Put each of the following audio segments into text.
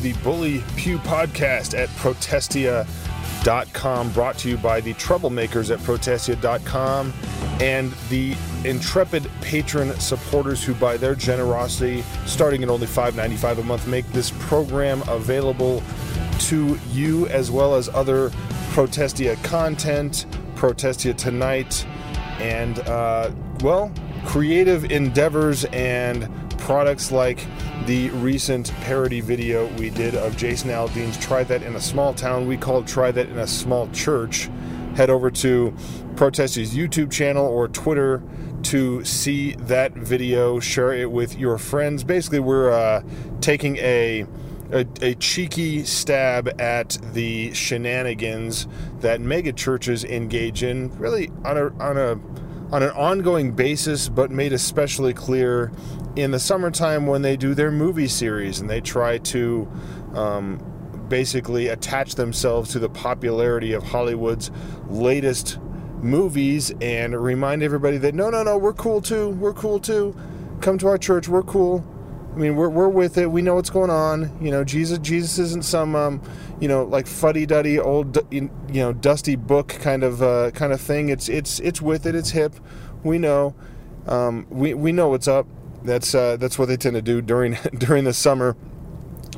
the Bully Pew podcast at protestia.com, brought to you by the troublemakers at protestia.com and the intrepid patron supporters who, by their generosity, starting at only $5.95 a month, make this program available to you as well as other Protestia content, Protestia Tonight, and, uh, well, creative endeavors and products like the recent parody video we did of Jason Aldean's Try That in a Small Town. We called Try That in a Small Church. Head over to Protestia's YouTube channel or Twitter to see that video. Share it with your friends. Basically, we're uh, taking a a, a, cheeky stab at the shenanigans that mega churches engage in, really on a on a on an ongoing basis, but made especially clear in the summertime when they do their movie series and they try to um, basically attach themselves to the popularity of Hollywood's latest movies and remind everybody that no, no, no, we're cool too. We're cool too. Come to our church. We're cool. I mean, we're, we're with it. We know what's going on. You know, Jesus Jesus isn't some um, you know like fuddy duddy old you know dusty book kind of uh, kind of thing. It's it's it's with it. It's hip. We know. Um, we we know what's up. That's uh, that's what they tend to do during during the summer,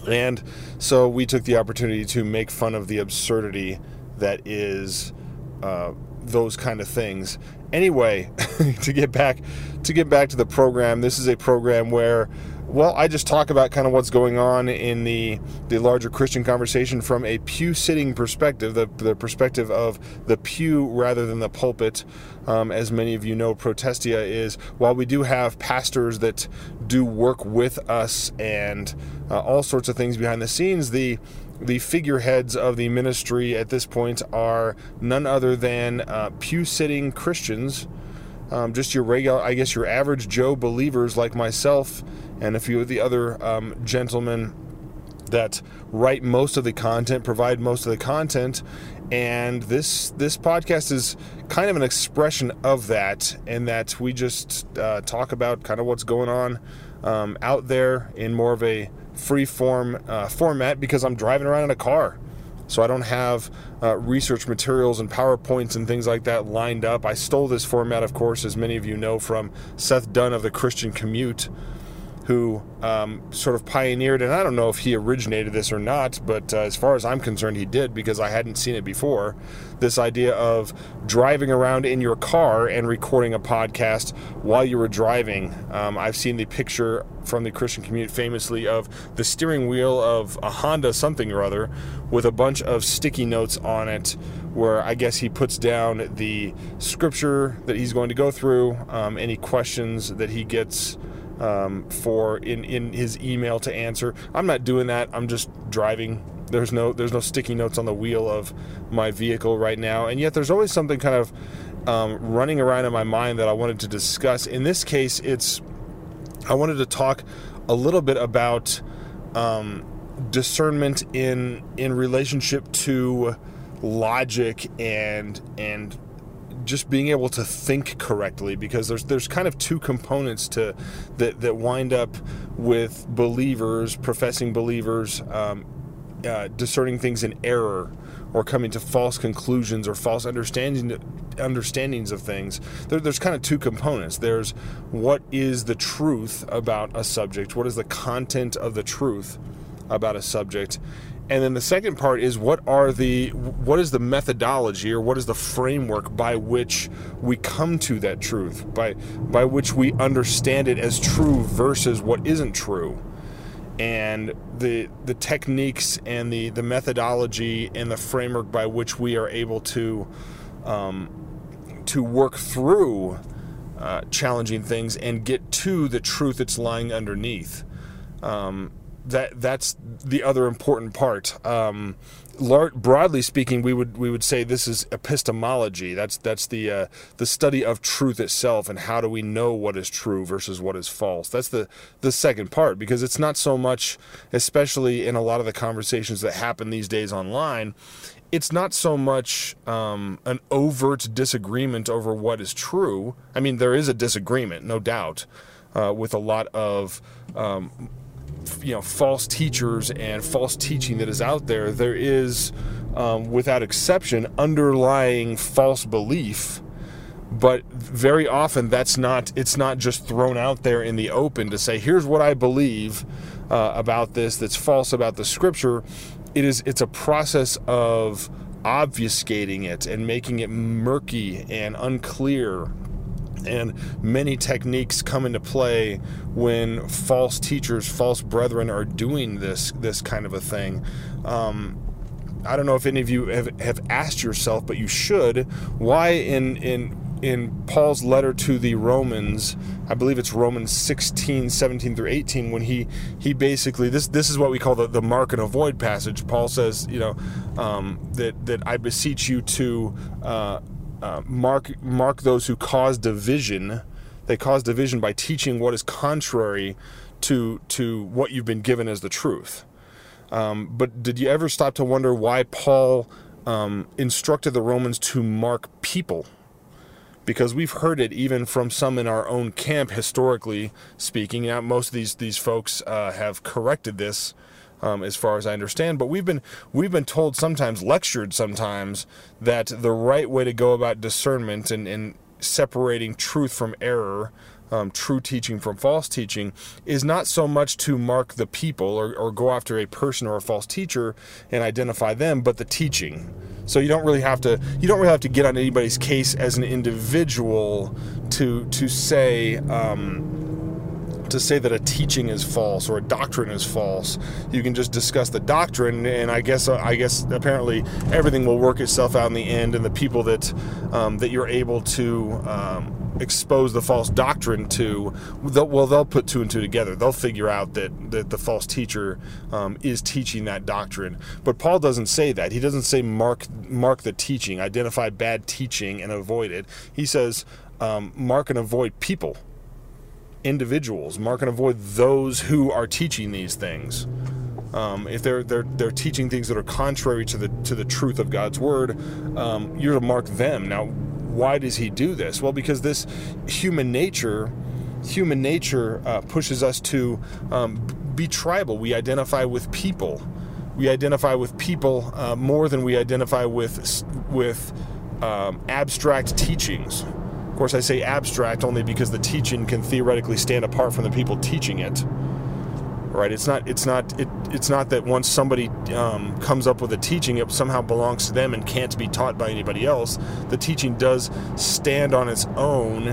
and so we took the opportunity to make fun of the absurdity that is uh, those kind of things. Anyway, to get back to get back to the program, this is a program where well, I just talk about kind of what's going on in the the larger Christian conversation from a pew sitting perspective, the, the perspective of the pew rather than the pulpit. Um, as many of you know, Protestia is while we do have pastors that do work with us and uh, all sorts of things behind the scenes, the the figureheads of the ministry at this point are none other than uh, pew sitting Christians, um, just your regular, I guess, your average Joe believers like myself and a few of the other um, gentlemen that write most of the content, provide most of the content, and this this podcast is kind of an expression of that, in that we just uh, talk about kind of what's going on um, out there in more of a free form uh, format because I'm driving around in a car. So I don't have uh, research materials and PowerPoints and things like that lined up. I stole this format, of course, as many of you know, from Seth Dunn of the Christian Commute who um, sort of pioneered, and I don't know if he originated this or not, but uh, as far as I'm concerned, he did because I hadn't seen it before. This idea of driving around in your car and recording a podcast while you were driving. Um, I've seen the picture from the Christian Commute famously of the steering wheel of a Honda something or other with a bunch of sticky notes on it where I guess he puts down the scripture that he's going to go through, um, any questions that he gets um, for in in his email to answer. I'm not doing that. I'm just driving. There's no there's no sticky notes on the wheel of my vehicle right now, and yet there's always something kind of um, running around in my mind that I wanted to discuss. In this case, it's I wanted to talk a little bit about um, discernment in in relationship to logic and and just being able to think correctly because there's there's kind of two components to that that wind up with believers, professing believers, um, uh, discerning things in error or coming to false conclusions or false understanding understandings of things. There, there's kind of two components. There's what is the truth about a subject, what is the content of the truth about a subject, and then the second part is what are the what is the methodology or what is the framework by which we come to that truth by by which we understand it as true versus what isn't true? And the the techniques and the the methodology and the framework by which we are able to um, to work through uh, challenging things and get to the truth that's lying underneath. Um, that that's the other important part. Um, lar- broadly speaking, we would we would say this is epistemology. That's that's the uh, the study of truth itself, and how do we know what is true versus what is false. That's the the second part because it's not so much, especially in a lot of the conversations that happen these days online. It's not so much um, an overt disagreement over what is true. I mean, there is a disagreement, no doubt, uh, with a lot of um, you know false teachers and false teaching that is out there, there is, um, without exception, underlying false belief. But very often, that's not. It's not just thrown out there in the open to say, "Here's what I believe uh, about this that's false about the Scripture." It is. It's a process of obfuscating it and making it murky and unclear and many techniques come into play when false teachers, false brethren are doing this this kind of a thing. Um, I don't know if any of you have, have asked yourself, but you should. Why in in in Paul's letter to the Romans, I believe it's Romans 16, 17 through 18, when he he basically this this is what we call the, the mark and avoid passage. Paul says, you know, um, that that I beseech you to uh, uh, mark mark those who cause division. They cause division by teaching what is contrary to to what you've been given as the truth. Um, but did you ever stop to wonder why Paul um, instructed the Romans to mark people? Because we've heard it even from some in our own camp, historically speaking. Now, most of these these folks uh, have corrected this um, as far as I understand. But we've been we've been told sometimes, lectured sometimes, that the right way to go about discernment and, and separating truth from error. Um, true teaching from false teaching is not so much to mark the people or, or go after a person or a false teacher and identify them, but the teaching. So you don't really have to you don't really have to get on anybody's case as an individual to to say. Um, to say that a teaching is false or a doctrine is false. You can just discuss the doctrine, and I guess uh, I guess apparently everything will work itself out in the end. And the people that um, that you're able to um, expose the false doctrine to, well, they'll put two and two together. They'll figure out that that the false teacher um, is teaching that doctrine. But Paul doesn't say that. He doesn't say mark mark the teaching, identify bad teaching, and avoid it. He says um, mark and avoid people individuals. Mark and avoid those who are teaching these things. Um, if they're they're they're teaching things that are contrary to the to the truth of God's word, um, you're to mark them. Now, why does He do this? Well, because this human nature, human nature uh, pushes us to um, be tribal. We identify with people. We identify with people uh, more than we identify with with um, abstract teachings. Of course, I say abstract only because the teaching can theoretically stand apart from the people teaching it. Right? It's not. It's not. It, it's not that once somebody um, comes up with a teaching, it somehow belongs to them and can't be taught by anybody else. The teaching does stand on its own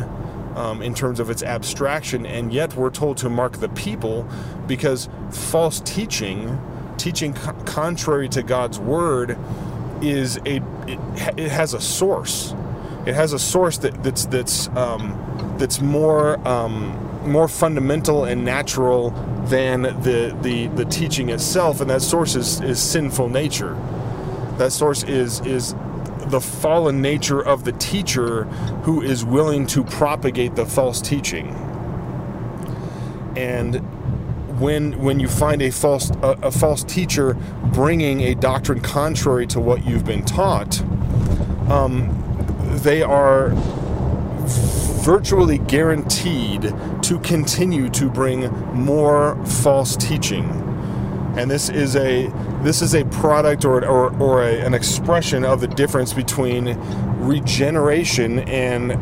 um, in terms of its abstraction, and yet we're told to mark the people because false teaching, teaching co- contrary to God's word, is a it, it has a source it has a source that, that's that's um, that's more um, more fundamental and natural than the, the the teaching itself, and that source is, is sinful nature. That source is is the fallen nature of the teacher who is willing to propagate the false teaching. And when when you find a false a, a false teacher bringing a doctrine contrary to what you've been taught, um, they are virtually guaranteed to continue to bring more false teaching. And this is a this is a product or, or, or a, an expression of the difference between regeneration and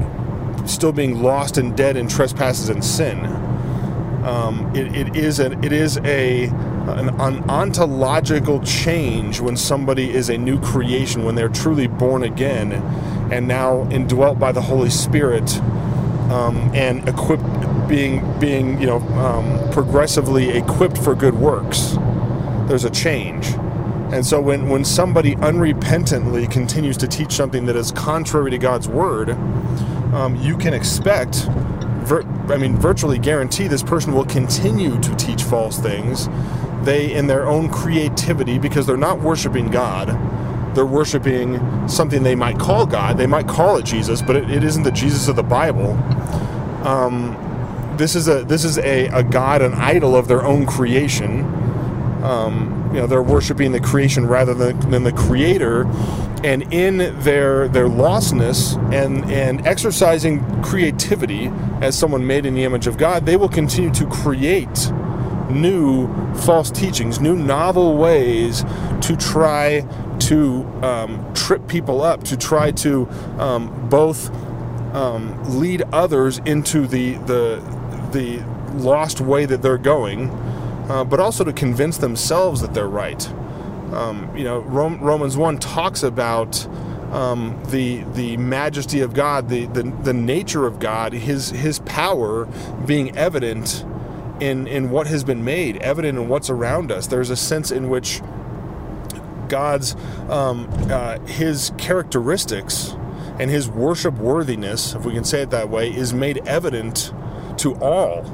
still being lost and dead in trespasses and sin. Um, it, it is a, it is a an, an, ontological change when somebody is a new creation when they're truly born again and now indwelt by the Holy Spirit um, and equipped being being you know um, progressively equipped for good works there's a change and so when when somebody unrepentantly continues to teach something that is contrary to God's word um, you can expect I mean, virtually guarantee this person will continue to teach false things. They, in their own creativity, because they're not worshiping God, they're worshiping something they might call God. They might call it Jesus, but it, it isn't the Jesus of the Bible. Um, this is a this is a, a God, an idol of their own creation. Um, you know, they're worshiping the creation rather than, than the Creator, and in their their lostness and and exercising creativity as someone made in the image of God, they will continue to create new false teachings, new novel ways to try to um, trip people up, to try to um, both um, lead others into the the the lost way that they're going, uh, but also to convince themselves that they're right. Um, you know, Romans one talks about um, the the majesty of God, the, the the nature of God, His His power being evident in in what has been made, evident in what's around us. There's a sense in which God's um, uh, His characteristics and His worship worthiness, if we can say it that way, is made evident to all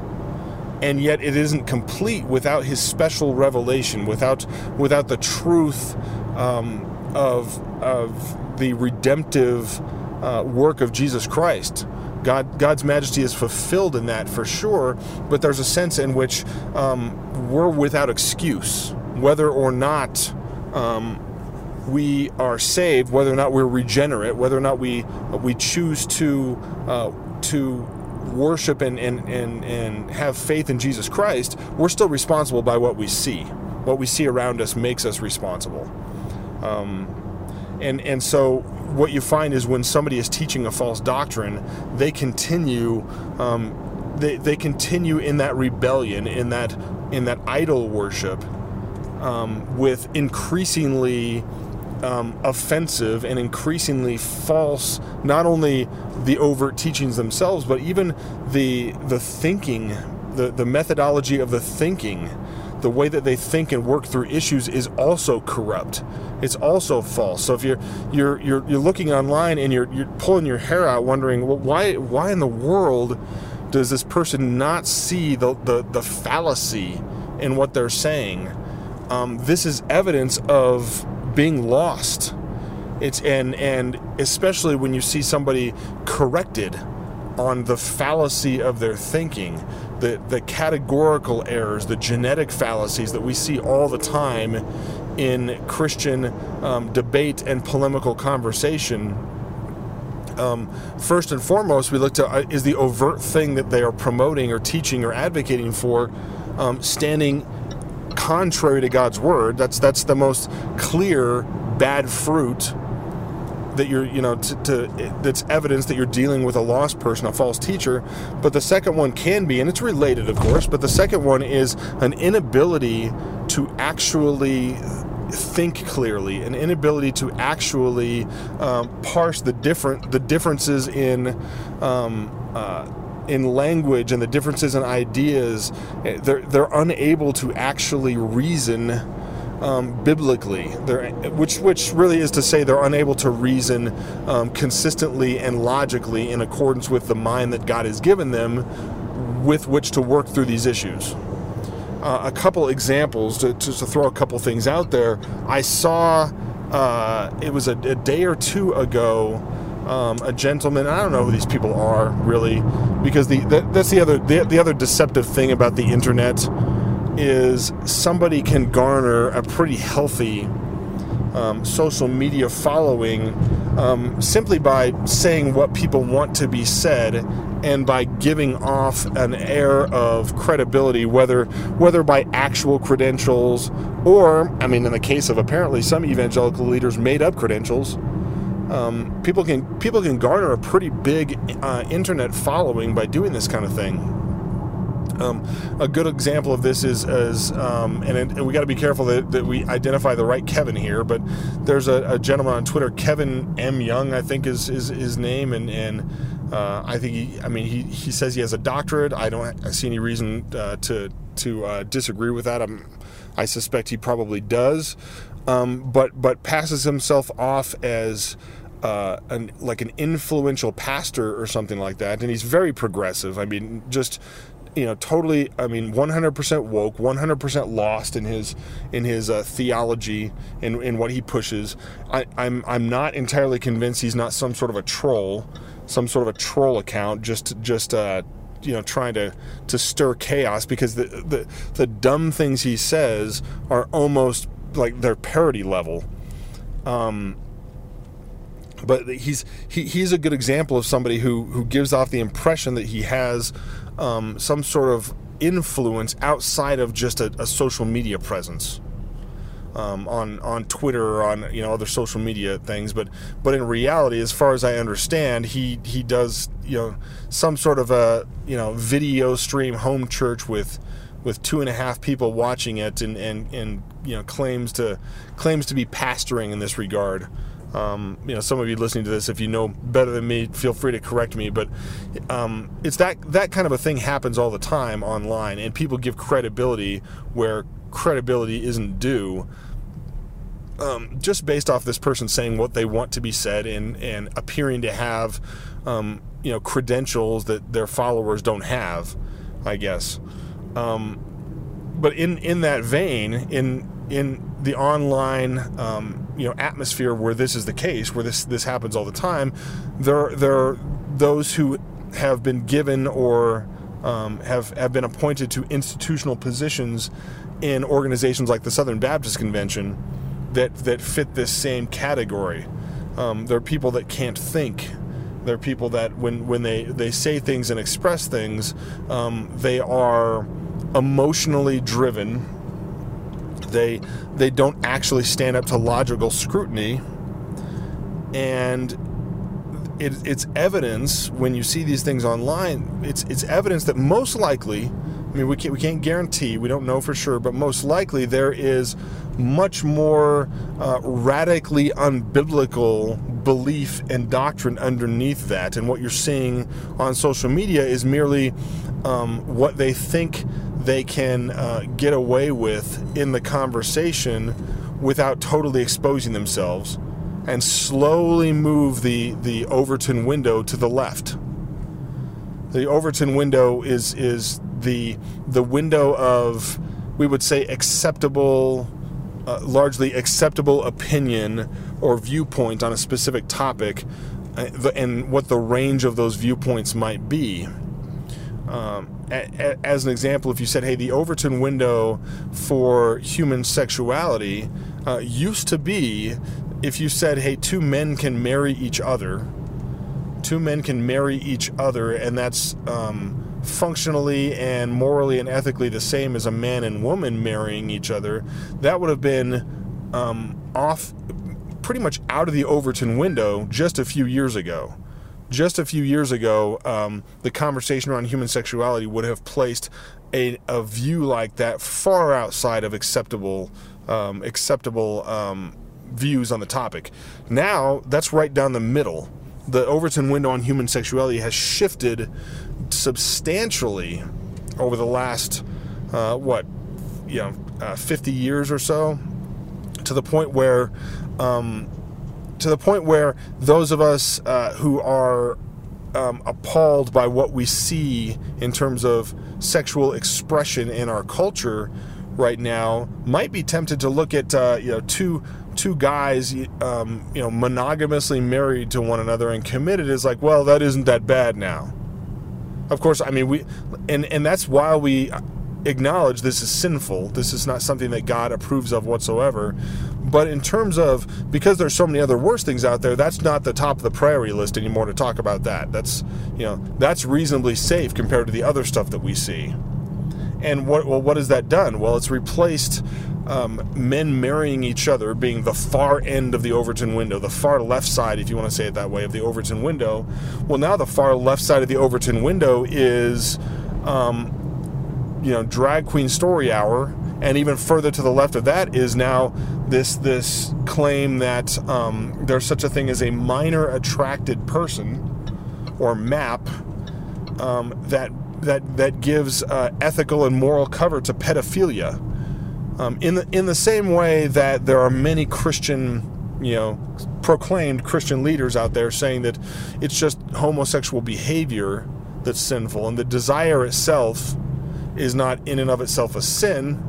and yet it isn't complete without his special revelation, without without the truth um, of of the redemptive uh, work of Jesus Christ. God, God's majesty is fulfilled in that for sure, but there's a sense in which um, we're without excuse, whether or not um, we are saved, whether or not we're regenerate, whether or not we we choose to uh, to worship and, and, and, and have faith in Jesus Christ, we're still responsible by what we see. What we see around us makes us responsible. Um, and, and so what you find is when somebody is teaching a false doctrine, they continue um, they, they continue in that rebellion, in that in that idol worship, um, with increasingly um, offensive and increasingly false, not only the overt teachings themselves, but even the the thinking, the, the methodology of the thinking, the way that they think and work through issues is also corrupt. It's also false. So if you're you're you're, you're looking online and you're you're pulling your hair out, wondering, well, why why in the world does this person not see the the, the fallacy in what they're saying? Um, this is evidence of being lost. It's and and especially when you see somebody corrected on the fallacy of their thinking, the the categorical errors, the genetic fallacies that we see all the time in Christian um, debate and polemical conversation. Um, first and foremost, we look to uh, is the overt thing that they are promoting or teaching or advocating for um, standing contrary to God's word. That's that's the most clear bad fruit that you're you know to, to, that's evidence that you're dealing with a lost person a false teacher. But the second one can be and it's related of course but the second one is an inability to actually think clearly an inability to actually um, parse the different the differences in um, uh, in language and the differences in ideas, eh, they're, they're unable to actually reason um, biblically. They're, which, which really is to say they're unable to reason um, consistently and logically in accordance with the mind that God has given them with which to work through these issues. Uh, a couple examples, to, to, to, throw a couple things out there. I saw, uh, it was a, a day or two ago, um, a gentleman. I don't know who these people are really, because the, the that's the other the, the other deceptive thing about the internet is somebody can garner a pretty healthy um, social media following um, simply by saying what people want to be said and by giving off an air of credibility, whether whether by actual credentials or, I mean, in the case of apparently some evangelical leaders made up credentials um, people can people can garner a pretty big uh, internet following by doing this kind of thing. Um, a good example of this is, is um, and, it, and, we got to be careful that, that, we identify the right Kevin here. But there's a, a, gentleman on Twitter, Kevin M. Young, I think is, is his name, and and uh, I think he, I mean, he, he says he has a doctorate. I don't see any reason uh, to to uh, disagree with that. I'm, I suspect he probably does, um, but but passes himself off as uh, an like an influential pastor or something like that, and he's very progressive. I mean, just you know, totally. I mean, 100% woke, 100% lost in his in his uh, theology and in what he pushes. I, I'm I'm not entirely convinced he's not some sort of a troll, some sort of a troll account, just just uh, you know trying to to stir chaos because the the the dumb things he says are almost like they're parody level. Um, but he's he, he's a good example of somebody who who gives off the impression that he has um, some sort of influence outside of just a, a social media presence. Um, on on Twitter or on you know other social media things, but but in reality, as far as I understand, he he does you know some sort of a you know video stream home church with with two and a half people watching it, and and, and you know claims to claims to be pastoring in this regard. Um, you know, some of you listening to this, if you know better than me, feel free to correct me. But um, it's that that kind of a thing happens all the time online, and people give credibility where credibility isn't due. Um, just based off this person saying what they want to be said and and appearing to have, um, you know, credentials that their followers don't have, I guess. Um, but in in that vein, in in the online um, you know atmosphere where this is the case, where this this happens all the time, there there are those who have been given or um, have have been appointed to institutional positions in organizations like the Southern Baptist Convention that that fit this same category. Um, there are people that can't think. There are people that when when they they say things and express things, um, they are emotionally driven they they don't actually stand up to logical scrutiny, and it, it's evidence when you see these things online. It's it's evidence that most likely, I mean, we can't we can't guarantee, we don't know for sure, but most likely there is much more uh, radically unbiblical belief and doctrine underneath that. And what you're seeing on social media is merely um, what they think they can uh, get away with in the conversation without totally exposing themselves and slowly move the, the Overton window to the left. The Overton window is, is the, the window of, we would say, acceptable, uh, largely acceptable opinion or viewpoint on a specific topic uh, and what the range of those viewpoints might be. Um, as an example, if you said, hey, the Overton window for human sexuality uh, used to be if you said, hey, two men can marry each other, two men can marry each other, and that's um, functionally and morally and ethically the same as a man and woman marrying each other, that would have been um, off pretty much out of the Overton window just a few years ago just a few years ago, um, the conversation around human sexuality would have placed a, a view like that far outside of acceptable um, acceptable um, views on the topic. Now that's right down the middle. The Overton window on human sexuality has shifted substantially over the last uh, what you know uh, 50 years or so to the point where um, to the point where those of us uh, who are um, appalled by what we see in terms of sexual expression in our culture right now might be tempted to look at uh, you know two two guys um, you know monogamously married to one another and committed. Is like well that isn't that bad now. Of course i mean we and and that's why we acknowledge this is sinful. This is not something that God approves of whatsoever. But in terms of because there's so many other worse things out there, that's not the top of the priority list anymore to talk about that. That's you know that's reasonably safe compared to the other stuff that we see. And what well what has that done? Well, it's replaced um, men marrying each other being the far end of the Overton window, the far left side, if you want to say it that way, of the Overton window. Well, now the far left side of the Overton window is um, you know drag queen story hour and even further to the left of that is now this this claim that um, there's such a thing as a minor attracted person or map um, that that that gives uh, ethical and moral cover to pedophilia. Um, in the in the same way that there are many Christian you know proclaimed Christian leaders out there saying that it's just homosexual behavior that's sinful and the desire itself is not in and of itself a sin,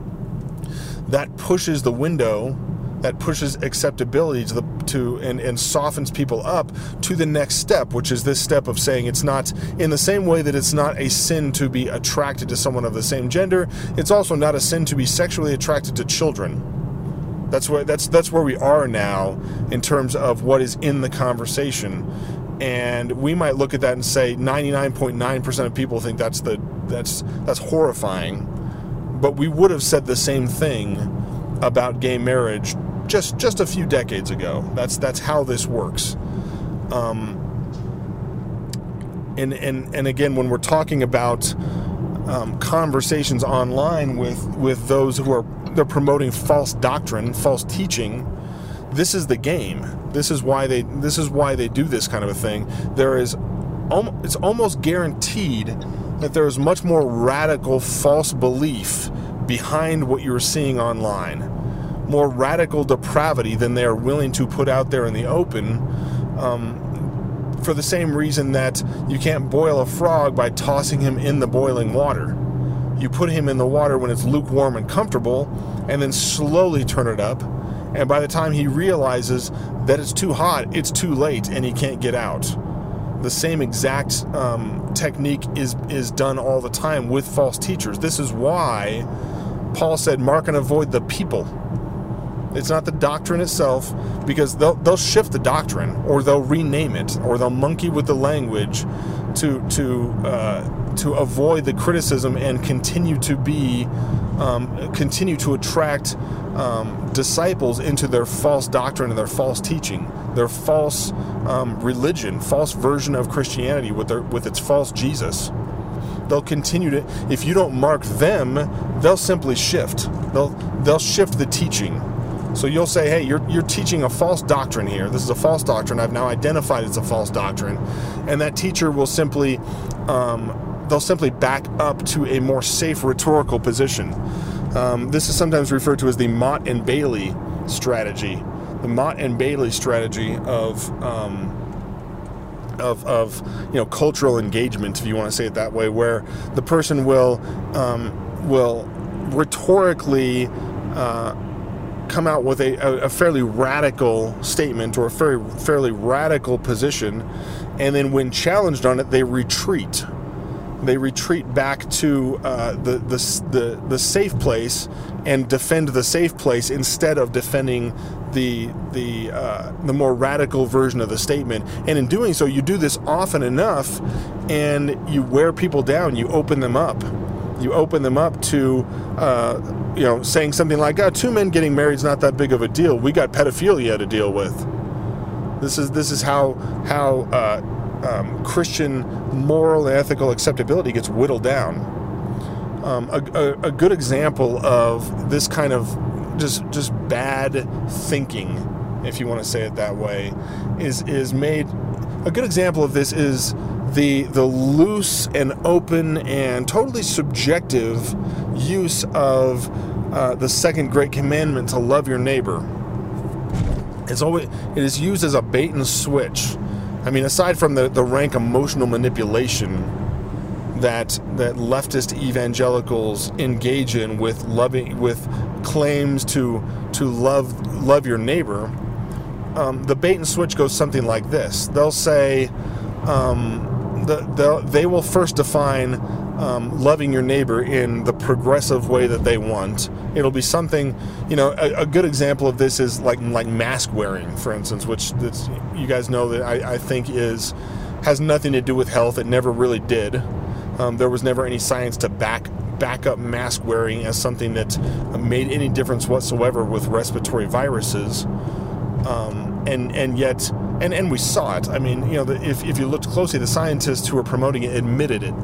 that pushes the window, that pushes acceptability to the to and, and softens people up to the next step, which is this step of saying it's not in the same way that it's not a sin to be attracted to someone of the same gender, it's also not a sin to be sexually attracted to children. That's where that's that's where we are now in terms of what is in the conversation and we might look at that and say 99.9% of people think that's the that's that's horrifying. But we would have said the same thing about gay marriage just just a few decades ago. That's that's how this works. Um, and and and again when we're talking about um, conversations online with with those who are they're promoting false doctrine false teaching this is the game this is why they this is why they do this kind of a thing. There is it's almost guaranteed that there is much more radical false belief behind what you're seeing online. More radical depravity than they are willing to put out there in the open. Um, for the same reason that you can't boil a frog by tossing him in the boiling water. You put him in the water when it's lukewarm and comfortable, and then slowly turn it up and by the time he realizes that it's too hot, it's too late and he can't get out. The same exact um, technique is, is done all the time with false teachers. This is why Paul said, Mark and avoid the people. It's not the doctrine itself, because they'll, they'll shift the doctrine, or they'll rename it, or they'll monkey with the language to to uh, to avoid the criticism and continue to be um, continue to attract um, disciples into their false doctrine and their false teaching, their false um, religion, false version of Christianity with their with its false Jesus. They'll continue to. If you don't mark them, they'll simply shift. They'll they'll shift the teaching. So you'll say, "Hey, you're you're teaching a false doctrine here. This is a false doctrine. I've now identified it's a false doctrine," and that teacher will simply. Um, they'll simply back up to a more safe rhetorical position. Um, this is sometimes referred to as the Motte and Bailey strategy. The Motte and Bailey strategy of um, of, of you know cultural engagement, if you want to say it that way, where the person will um, will rhetorically uh, come out with a, a, fairly radical statement or a very fairly radical position, and then when challenged on it, they retreat they retreat back to uh, the, the, the, the safe place and defend the safe place instead of defending the the uh, the more radical version of the statement. And in doing so, you do this often enough, and you wear people down. You open them up. You open them up to, uh, you know, saying something like, "Oh, two men getting married is not that big of a deal. We got pedophilia to deal with." This is this is how how uh, um, Christian moral and ethical acceptability gets whittled down. Um, a, a, a, good example of this kind of just just bad thinking, if you want to say it that way, is is made. A good example of this is the the loose and open and totally subjective use of uh, the second great commandment to love your neighbor. It's always it is used as a bait and switch I mean, aside from the, the rank emotional manipulation that that leftist evangelicals engage in with loving with claims to to love love your neighbor, um, the bait and switch goes something like this. They'll say um, the, they will first define um, loving your neighbor in the progressive way that they want. It'll be something, you know, a, a good example of this is like like mask wearing, for instance, which you guys know that I, I, think is has nothing to do with health. It never really did. Um, there was never any science to back back up mask wearing as something that made any difference whatsoever with respiratory viruses. Um, and and yet and and we saw it. I mean, you know, the, if if you looked closely, the scientists who were promoting it admitted it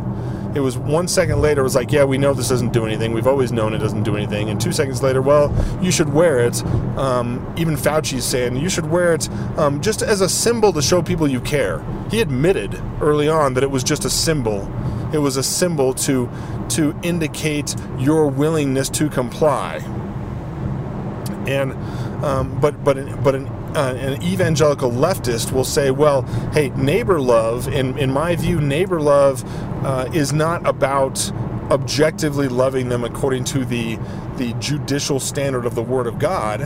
it was one second later, it was like, yeah, we know this doesn't do anything. We've always known it doesn't do anything. And two seconds later, well, you should wear it. Um, even Fauci's saying you should wear it um, just as a symbol to show people you care. He admitted early on that it was just a symbol. It was a symbol to to indicate your willingness to comply. And um, but but but an, uh, an evangelical leftist will say, well, hey, neighbor love, in in my view, neighbor love uh, is not about objectively loving them according to the the judicial standard of the Word of God,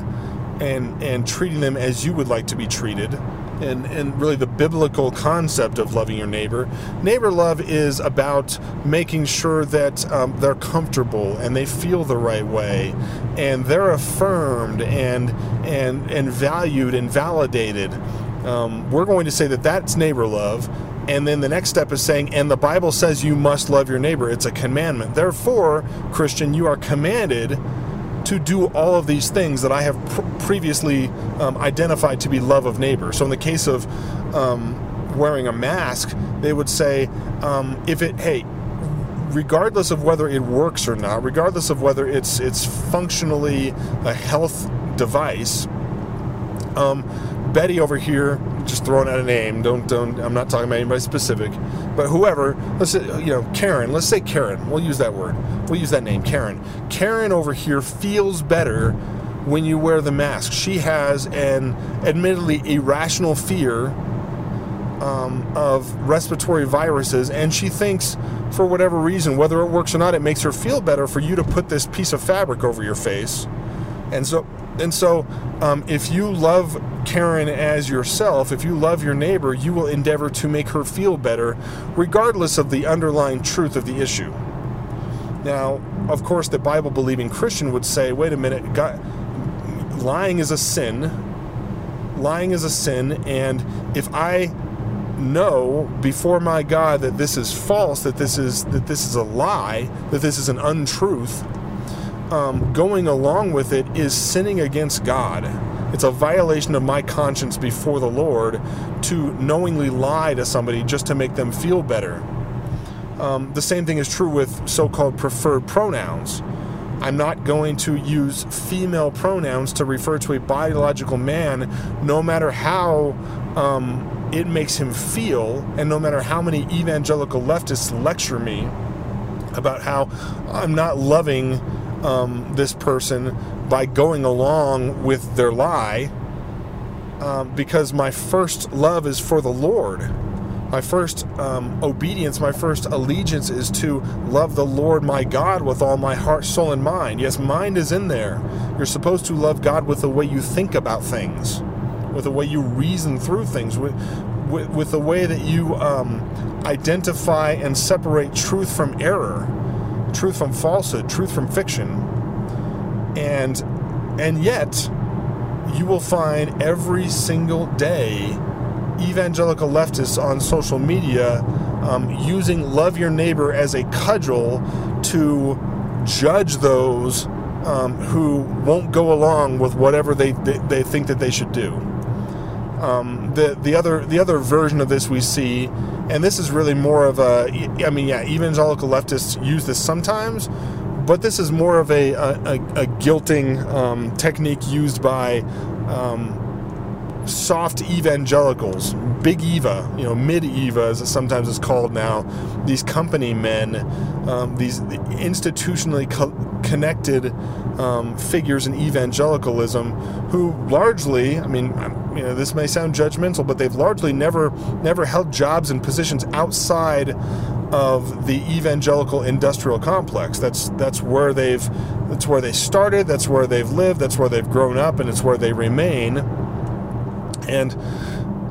and and treating them as you would like to be treated and, and really the biblical concept of loving your neighbor. Neighbor love is about making sure that um, they're comfortable and they feel the right way and they're affirmed and and and valued and validated Um, we're going to say that that's neighbor love. And then the next step is saying, and the Bible says you must love your neighbor. It's a commandment. Therefore, Christian, you are commanded to do all of these things that I have pr- previously um, identified to be love of neighbor. So, in the case of um, wearing a mask, they would say, um, if it, hey, regardless of whether it works or not, regardless of whether it's it's functionally a health device, um, Betty over here, just throwing out a name. Don't don't. I'm not talking about anybody specific, but whoever. Let's say you know Karen. Let's say Karen. We'll use that word. We'll use that name, Karen. Karen over here feels better when you wear the mask. She has an admittedly irrational fear um, of respiratory viruses, and she thinks, for whatever reason, whether it works or not, it makes her feel better for you to put this piece of fabric over your face. And so, and so, um, if you love Karen as yourself, if you love your neighbor, you will endeavor to make her feel better, regardless of the underlying truth of the issue. Now, of course, the Bible believing Christian would say, wait a minute, God, lying is a sin. Lying is a sin, and if I know before my God that this is false, that this is that this is a lie, that this is an untruth, um, going along with it is sinning against God. It's a violation of my conscience before the Lord to knowingly lie to somebody just to make them feel better. Um, the same thing is true with so called preferred pronouns. I'm not going to use female pronouns to refer to a biological man, no matter how um, it makes him feel, and no matter how many evangelical leftists lecture me about how I'm not loving um, this person by going along with their lie, um, because my first love is for the Lord. My first um, obedience, my first allegiance is to love the Lord my God with all my heart, soul, and mind. Yes, mind is in there. You're supposed to love God with the way you think about things with the way you reason through things, with, with, with the way that you um, identify and separate truth from error, truth from falsehood, truth from fiction. And, and yet, you will find every single day evangelical leftists on social media um, using love your neighbor as a cudgel to judge those um, who won't go along with whatever they, they, they think that they should do. Um, the the other the other version of this we see, and this is really more of a I mean yeah evangelical leftists use this sometimes, but this is more of a a, a guilting um, technique used by um, soft evangelicals, big Eva, you know, mid Eva as it sometimes is called now, these company men, um, these institutionally co- connected um, figures in evangelicalism who largely, I mean, you know, this may sound judgmental, but they've largely never never held jobs and positions outside of the evangelical industrial complex. That's that's where they've that's where they started, that's where they've lived, that's where they've grown up, and it's where they remain. And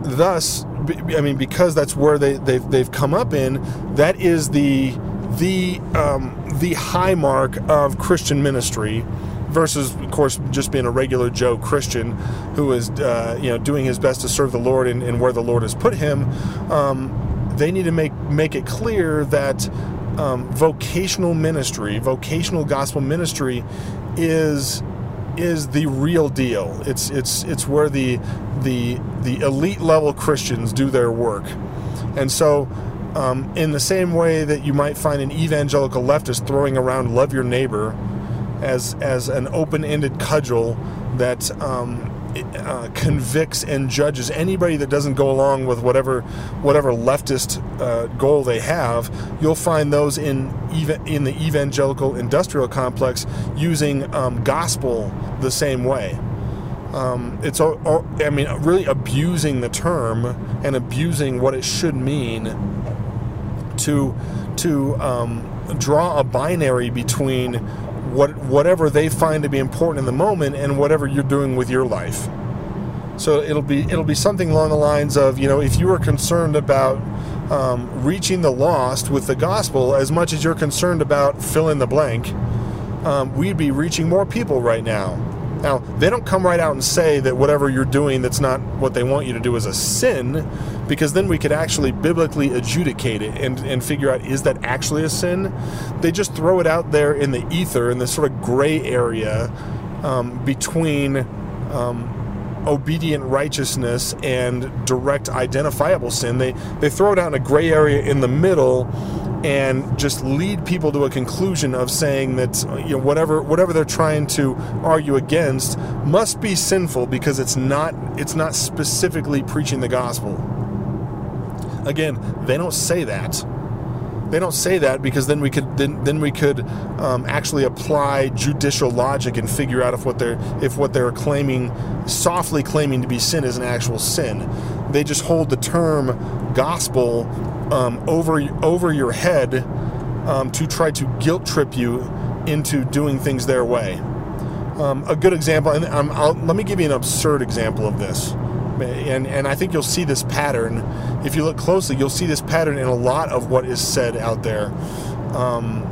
thus, I mean, because that's where they they've, they've come up in, that is the the um, the high mark of Christian ministry versus, of course, just being a regular Joe Christian who is, uh, you know, doing his best to serve the Lord and, and where the Lord has put him. Um, they need to make make it clear that um, vocational ministry, vocational gospel ministry, is is the real deal. It's it's it's where the the the elite level Christians do their work, and so. Um, in the same way that you might find an evangelical leftist throwing around "love your neighbor," as as an open-ended cudgel that um, uh, convicts and judges anybody that doesn't go along with whatever whatever leftist uh, goal they have. You'll find those in even in the evangelical industrial complex using um, gospel the same way. Um, it's I mean really abusing the term and abusing what it should mean to to um, draw a binary between what whatever they find to be important in the moment and whatever you're doing with your life. So it'll be it'll be something along the lines of you know if you are concerned about um, reaching the lost with the gospel as much as you're concerned about fill in the blank, um, we'd be reaching more people right now. Now, they don't come right out and say that whatever you're doing that's not what they want you to do is a sin, because then we could actually biblically adjudicate it and, and figure out is that actually a sin? They just throw it out there in the ether, in this sort of gray area um, between. Um, obedient righteousness and direct identifiable sin. They they throw it out in a gray area in the middle and just lead people to a conclusion of saying that you know whatever whatever they're trying to argue against must be sinful because it's not it's not specifically preaching the gospel. Again, they don't say that they don't say that because then we could then then we could um, actually apply judicial logic and figure out if what they're if what they're claiming softly claiming to be sin is an actual sin. They just hold the term gospel um, over over your head um, to try to guilt trip you into doing things their way. Um, a good example, and let me give you an absurd example of this and and I think you'll see this pattern if you look closely. You'll see this pattern in a lot of what is said out there. Um,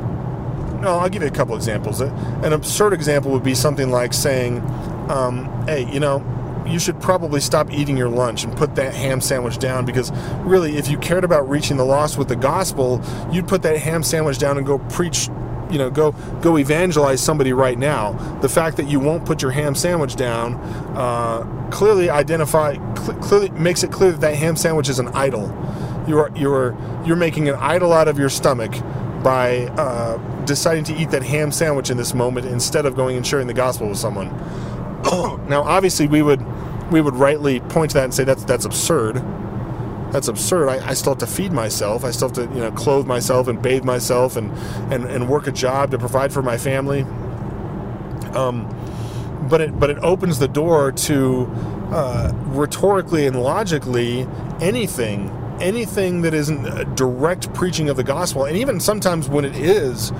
no, I'll give you a couple examples. An absurd example would be something like saying, um, "Hey, you know." You should probably stop eating your lunch and put that ham sandwich down because, really, if you cared about reaching the lost with the gospel, you'd put that ham sandwich down and go preach you know go go evangelize somebody right now. The fact that you won't put your ham sandwich down uh, clearly identify cl- clearly makes it clear that that ham sandwich is an idol. You're you're you're making an idol out of your stomach by uh, deciding to eat that ham sandwich in this moment instead of going and sharing the gospel with someone. Now obviously we would we would rightly point to that and say that's that's absurd that's absurd. I, I, still have to feed myself. I still have to, you know, clothe myself and bathe myself and, and, and work a job to provide for my family. Um, but it but it opens the door to uh, rhetorically and logically anything anything that isn't a direct preaching of the gospel, and even sometimes when it is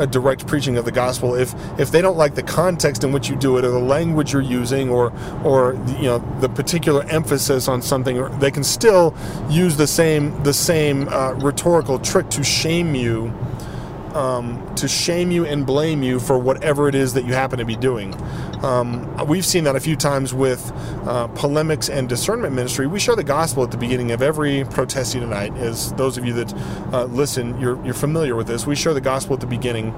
a direct preaching of the gospel, if if they don't like the context in which you do it, or the language you're using, or or you know the particular emphasis on something, they can still use the same the same uh, rhetorical trick to shame you um, to shame you and blame you for whatever it is that you happen to be doing. Um, we've seen that a few times with uh, polemics and discernment ministry. We share the gospel at the beginning of every protesting tonight. As those of you that uh, listen, you're, you're familiar with this. We share the gospel at the beginning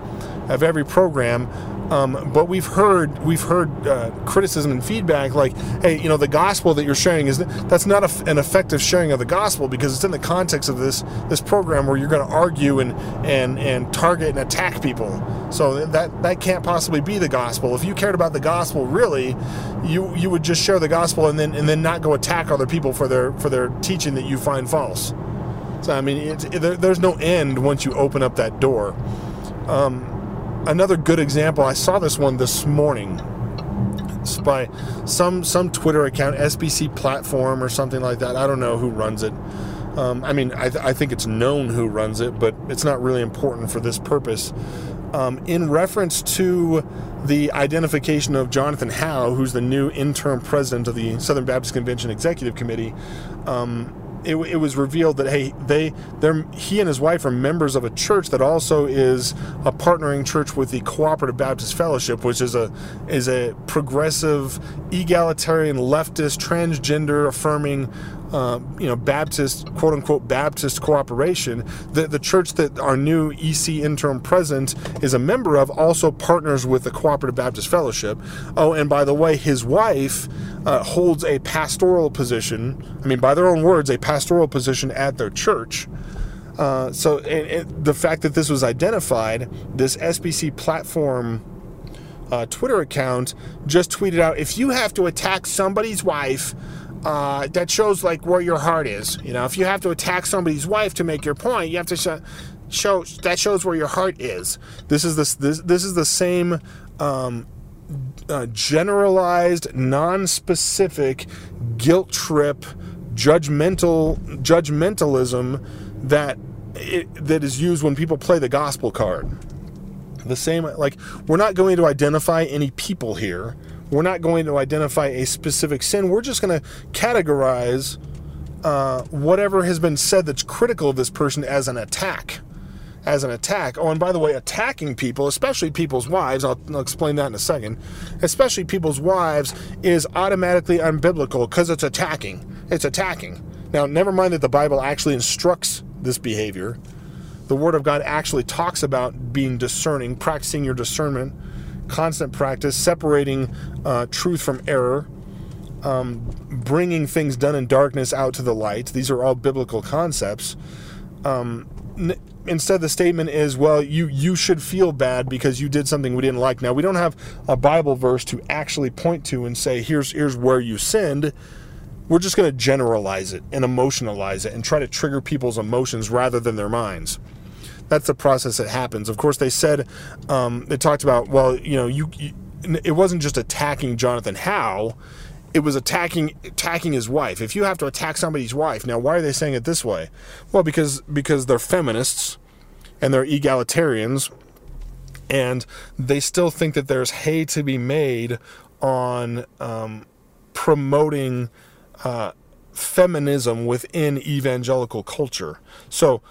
of every program um, but we've heard we've heard uh, criticism and feedback like, hey, you know, the gospel that you're sharing is that's not a, an effective sharing of the gospel because it's in the context of this this program where you're going to argue and and and target and attack people. So that that can't possibly be the gospel. If you cared about the gospel really, you you would just share the gospel and then and then not go attack other people for their for their teaching that you find false. So I mean, it, there, there's no end once you open up that door. Um, another good example. I saw this one this morning. It's by some some Twitter account, SBC platform or something like that. I don't know who runs it. Um, I mean, I, th- I, think it's known who runs it, but it's not really important for this purpose. Um, in reference to the identification of Jonathan Howe, who's the new interim president of the Southern Baptist Convention Executive Committee, um, it, it was revealed that hey they they're he and his wife are members of a church that also is a partnering church with the Cooperative Baptist Fellowship, which is a is a progressive, egalitarian, leftist, transgender affirming uh, you know, Baptist, quote unquote, Baptist cooperation. The, the church that our new EC interim president is a member of also partners with the Cooperative Baptist Fellowship. Oh, and by the way, his wife uh, holds a pastoral position. I mean, by their own words, a pastoral position at their church. Uh, so the fact that this was identified, this SBC platform uh, Twitter account just tweeted out if you have to attack somebody's wife uh, that shows like where your heart is. You know, if you have to attack somebody's wife to make your point, you have to show, show that shows where your heart is. This is this this, this is the same um, uh, generalized, non-specific guilt trip, judgmental judgmentalism that it, that is used when people play the gospel card. The same, like we're not going to identify any people here we're not going to identify a specific sin. We're just going to categorize uh, whatever has been said that's critical of this person as an attack. as an attack. Oh, and by the way, attacking people, especially people's wives, I'll, I'll explain that in a second, especially people's wives, is automatically unbiblical because it's attacking. It's attacking. Now, never mind that the Bible actually instructs this behavior. The Word of God actually talks about being discerning, practicing your discernment, constant practice, separating uh, truth from error, um, bringing things done in darkness out to the light. These are all biblical concepts. Um, n- instead, the statement is, "Well, you you should feel bad because you did something we didn't like." Now, we don't have a Bible verse to actually point to and say, "Here's here's where you sinned." We're just going to generalize it and emotionalize it and try to trigger people's emotions rather than their minds that's the process that happens. Of course, they said um, they talked about well, you know, you, you, it wasn't just attacking Jonathan Howe, it was attacking attacking his wife. If you have to attack somebody's wife, now why are they saying it this way? Well, because because they're feminists and they're egalitarians, and they still think that there's hay to be made on um, promoting. Uh, feminism within evangelical culture. So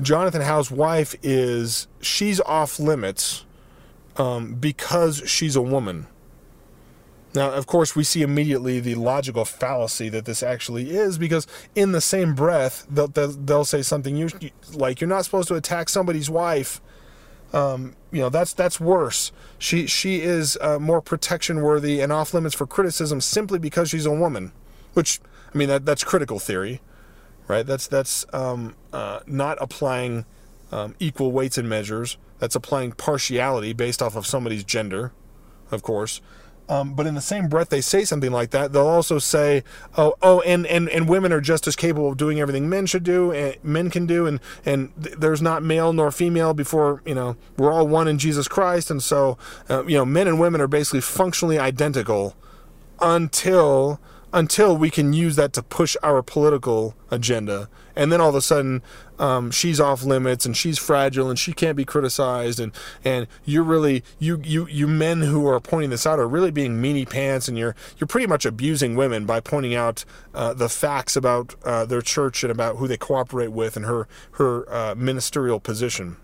Jonathan Howe's wife is she's off limits um, because she's a woman. Now, of course, we see immediately the logical fallacy that this actually is because in the same breath, they'll, they'll say something you, like, "You're not supposed to attack somebody's wife." Um, you know, that's that's worse. She she is uh, more protection worthy and off limits for criticism simply because she's a woman, which I mean that that's critical theory right? That's that's um, uh, not applying um, equal weights and measures. That's applying partiality based off of somebody's gender, of course. Um, but in the same breath, they say something like that. They'll also say, "Oh, oh, and, and, and women are just as capable of doing everything men should do, and men can do, and and th- there's not male nor female before you know we're all one in Jesus Christ, and so uh, you know men and women are basically functionally identical until until we can use that to push our political agenda. And then all of a sudden, um, she's off limits and she's fragile and she can't be criticized. And, and you're really you you you men who are pointing this out are really being meanie pants and you're you're pretty much abusing women by pointing out uh, the facts about uh, their church and about who they cooperate with and her her uh, ministerial position.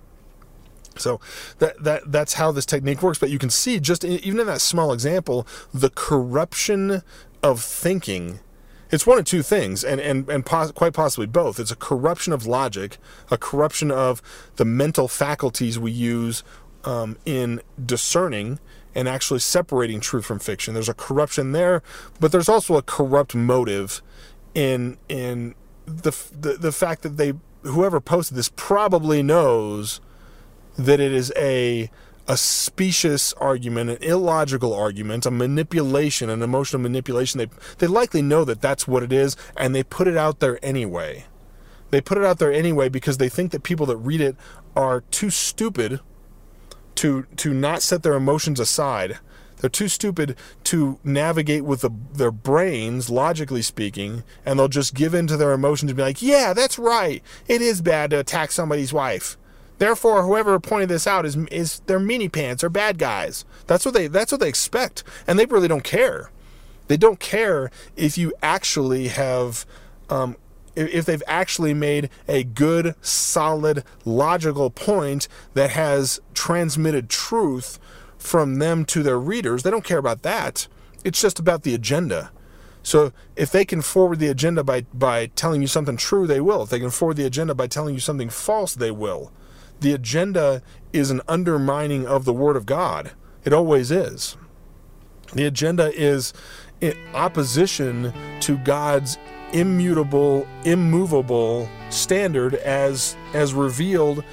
So that that that's how this technique works. But you can see just in, even in that small example, the corruption of thinking. It's one of two things and and, and pos- quite possibly both. It's a corruption of logic a corruption of the mental faculties we use um, in discerning and actually separating truth from fiction. There's a corruption there but there's also a corrupt motive in in the the, the fact that they whoever posted this probably knows that it is a a specious argument, an illogical argument, a manipulation, an emotional manipulation. They they likely know that that's what it is, and they put it out there anyway. They put it out there anyway because they think that people that read it are too stupid to to not set their emotions aside. They're too stupid to navigate with the, their brains, logically speaking, and they'll just give in to their emotions and be like, "Yeah, that's right. It is bad to attack somebody's wife." Therefore, whoever pointed this out is is they're meanie pants or bad guys. That's what they that's what they expect, and they really don't care. They don't care if you actually have, um, if they've actually made a good, solid, logical point that has transmitted truth from them to their readers. They don't care about that. It's just about the agenda. So if they can forward the agenda by by telling you something true, they will. If they can forward the agenda by telling you something false, they will the agenda is an undermining of the Word of God. It always is. The agenda is opposition to God's immutable, immovable standard as as revealed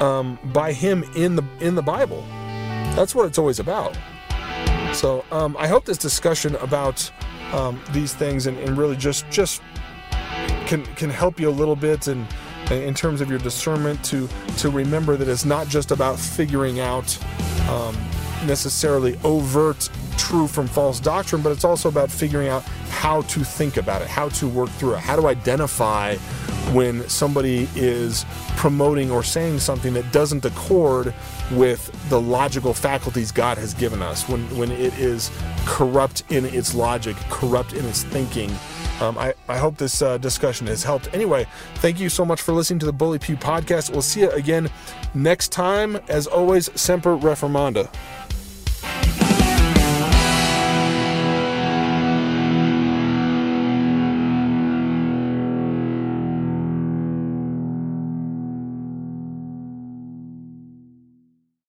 um, by Him in the in the Bible. That's what it's always about. So um, I hope this discussion about um, these things and, and really just just can can help you a little bit and in terms of your discernment to to remember that it's not just about figuring out um, necessarily overt true from false doctrine, but it's also about figuring out how to think about it, how to work through it, how to identify when somebody is promoting or saying something that doesn't accord with the logical faculties God has given us, when, when it is corrupt in its logic, corrupt in its thinking. Um, I, I hope this uh, discussion has helped. Anyway, thank you so much for listening to the Bully Pew podcast. We'll see you again next time. As always, Semper Reformanda.